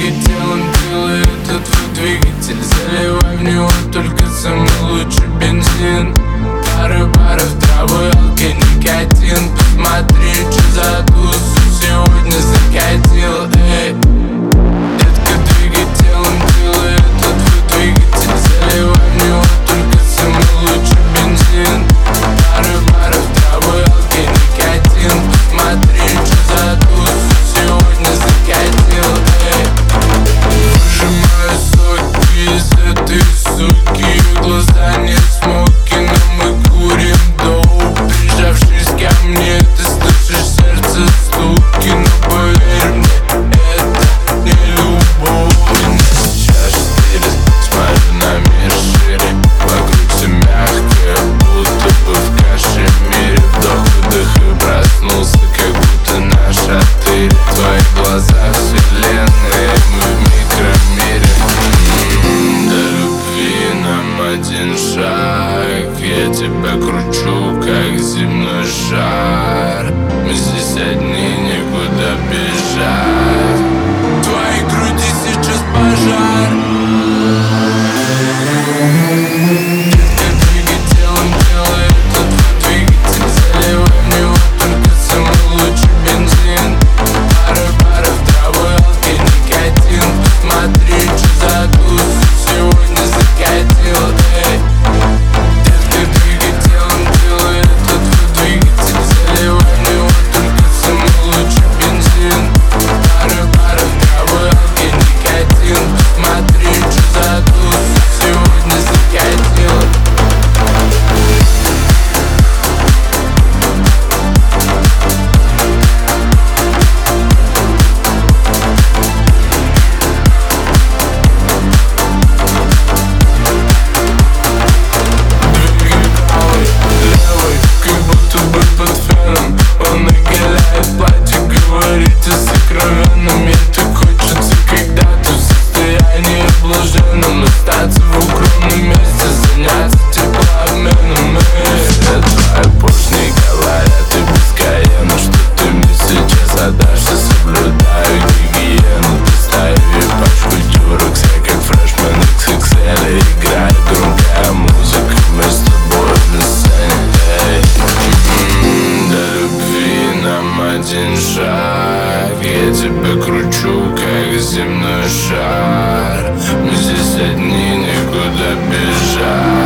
двигателем делает этот двигатель. Заливай в него только самый лучший бензин. один шаг Я тебя кручу, как земной шар. Мы здесь один шаг. Я тебя кручу, как земной шар. Мы здесь одни, никуда бежать.